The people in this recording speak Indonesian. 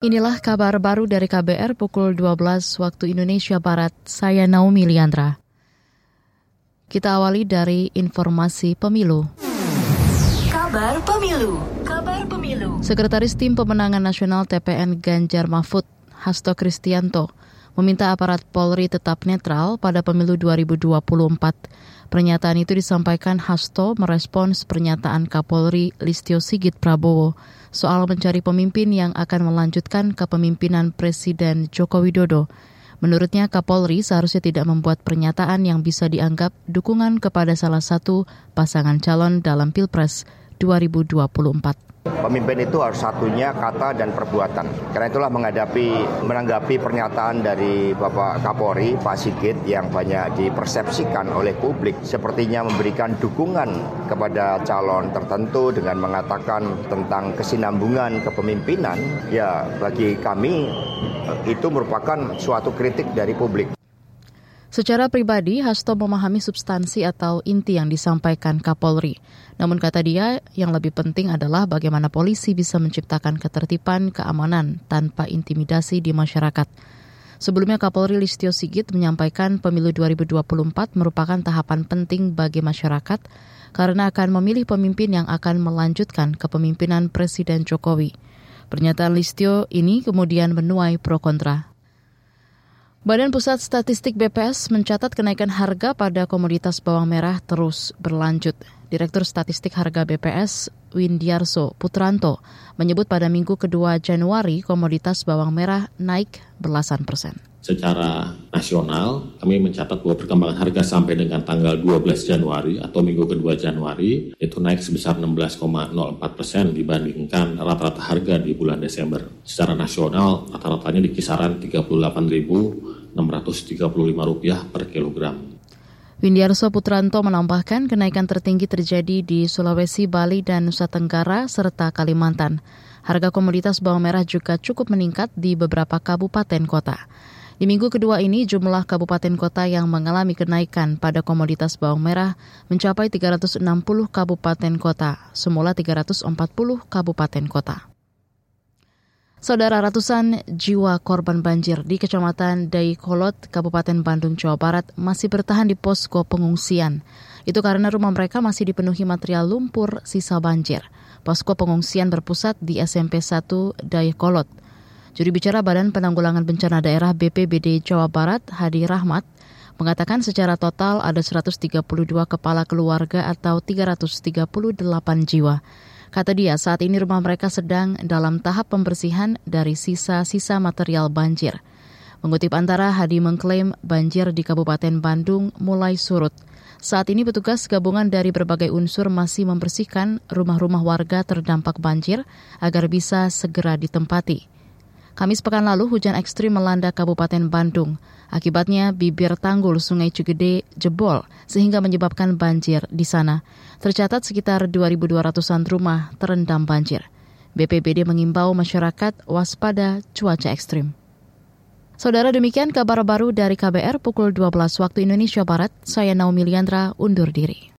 Inilah kabar baru dari KBR pukul 12 waktu Indonesia Barat. Saya Naomi Liandra. Kita awali dari informasi pemilu. Kabar pemilu. Kabar pemilu. Sekretaris Tim Pemenangan Nasional TPN Ganjar Mahfud, Hasto Kristianto, meminta aparat Polri tetap netral pada pemilu 2024. Pernyataan itu disampaikan Hasto merespons pernyataan Kapolri Listio Sigit Prabowo soal mencari pemimpin yang akan melanjutkan kepemimpinan Presiden Joko Widodo. Menurutnya Kapolri seharusnya tidak membuat pernyataan yang bisa dianggap dukungan kepada salah satu pasangan calon dalam Pilpres 2024. Pemimpin itu harus satunya kata dan perbuatan. Karena itulah menghadapi menanggapi pernyataan dari Bapak Kapolri, Pak Sigit yang banyak dipersepsikan oleh publik sepertinya memberikan dukungan kepada calon tertentu dengan mengatakan tentang kesinambungan kepemimpinan. Ya, bagi kami itu merupakan suatu kritik dari publik. Secara pribadi, Hasto memahami substansi atau inti yang disampaikan Kapolri. Namun kata dia, yang lebih penting adalah bagaimana polisi bisa menciptakan ketertiban keamanan tanpa intimidasi di masyarakat. Sebelumnya Kapolri Listio Sigit menyampaikan pemilu 2024 merupakan tahapan penting bagi masyarakat karena akan memilih pemimpin yang akan melanjutkan kepemimpinan Presiden Jokowi. Pernyataan Listio ini kemudian menuai pro kontra. Badan Pusat Statistik BPS mencatat kenaikan harga pada komoditas bawang merah terus berlanjut. Direktur Statistik Harga BPS, Windiarso Putranto, menyebut pada minggu kedua Januari komoditas bawang merah naik belasan persen. Secara nasional, kami mencatat bahwa perkembangan harga sampai dengan tanggal 12 Januari atau minggu kedua Januari itu naik sebesar 16,04 persen dibandingkan rata-rata harga di bulan Desember. Secara nasional, rata-ratanya di kisaran 38.000 Rp635 per kilogram. Windiarso Putranto menambahkan kenaikan tertinggi terjadi di Sulawesi, Bali, dan Nusa Tenggara, serta Kalimantan. Harga komoditas bawang merah juga cukup meningkat di beberapa kabupaten kota. Di minggu kedua ini, jumlah kabupaten kota yang mengalami kenaikan pada komoditas bawang merah mencapai 360 kabupaten kota, semula 340 kabupaten kota. Saudara ratusan jiwa korban banjir di Kecamatan Dayakolot, Kabupaten Bandung, Jawa Barat masih bertahan di posko pengungsian. Itu karena rumah mereka masih dipenuhi material lumpur sisa banjir. Posko pengungsian berpusat di SMP 1 Dayakolot. Juri bicara Badan Penanggulangan Bencana Daerah BPBD Jawa Barat, Hadi Rahmat, mengatakan secara total ada 132 kepala keluarga atau 338 jiwa. Kata dia, saat ini rumah mereka sedang dalam tahap pembersihan dari sisa-sisa material banjir. Mengutip antara, Hadi mengklaim banjir di Kabupaten Bandung mulai surut. Saat ini petugas gabungan dari berbagai unsur masih membersihkan rumah-rumah warga terdampak banjir agar bisa segera ditempati. Kamis pekan lalu hujan ekstrim melanda Kabupaten Bandung. Akibatnya bibir tanggul Sungai Cigede jebol sehingga menyebabkan banjir di sana. Tercatat sekitar 2.200-an rumah terendam banjir. BPBD mengimbau masyarakat waspada cuaca ekstrim. Saudara demikian kabar baru dari KBR pukul 12 waktu Indonesia Barat. Saya Naomi Liandra undur diri.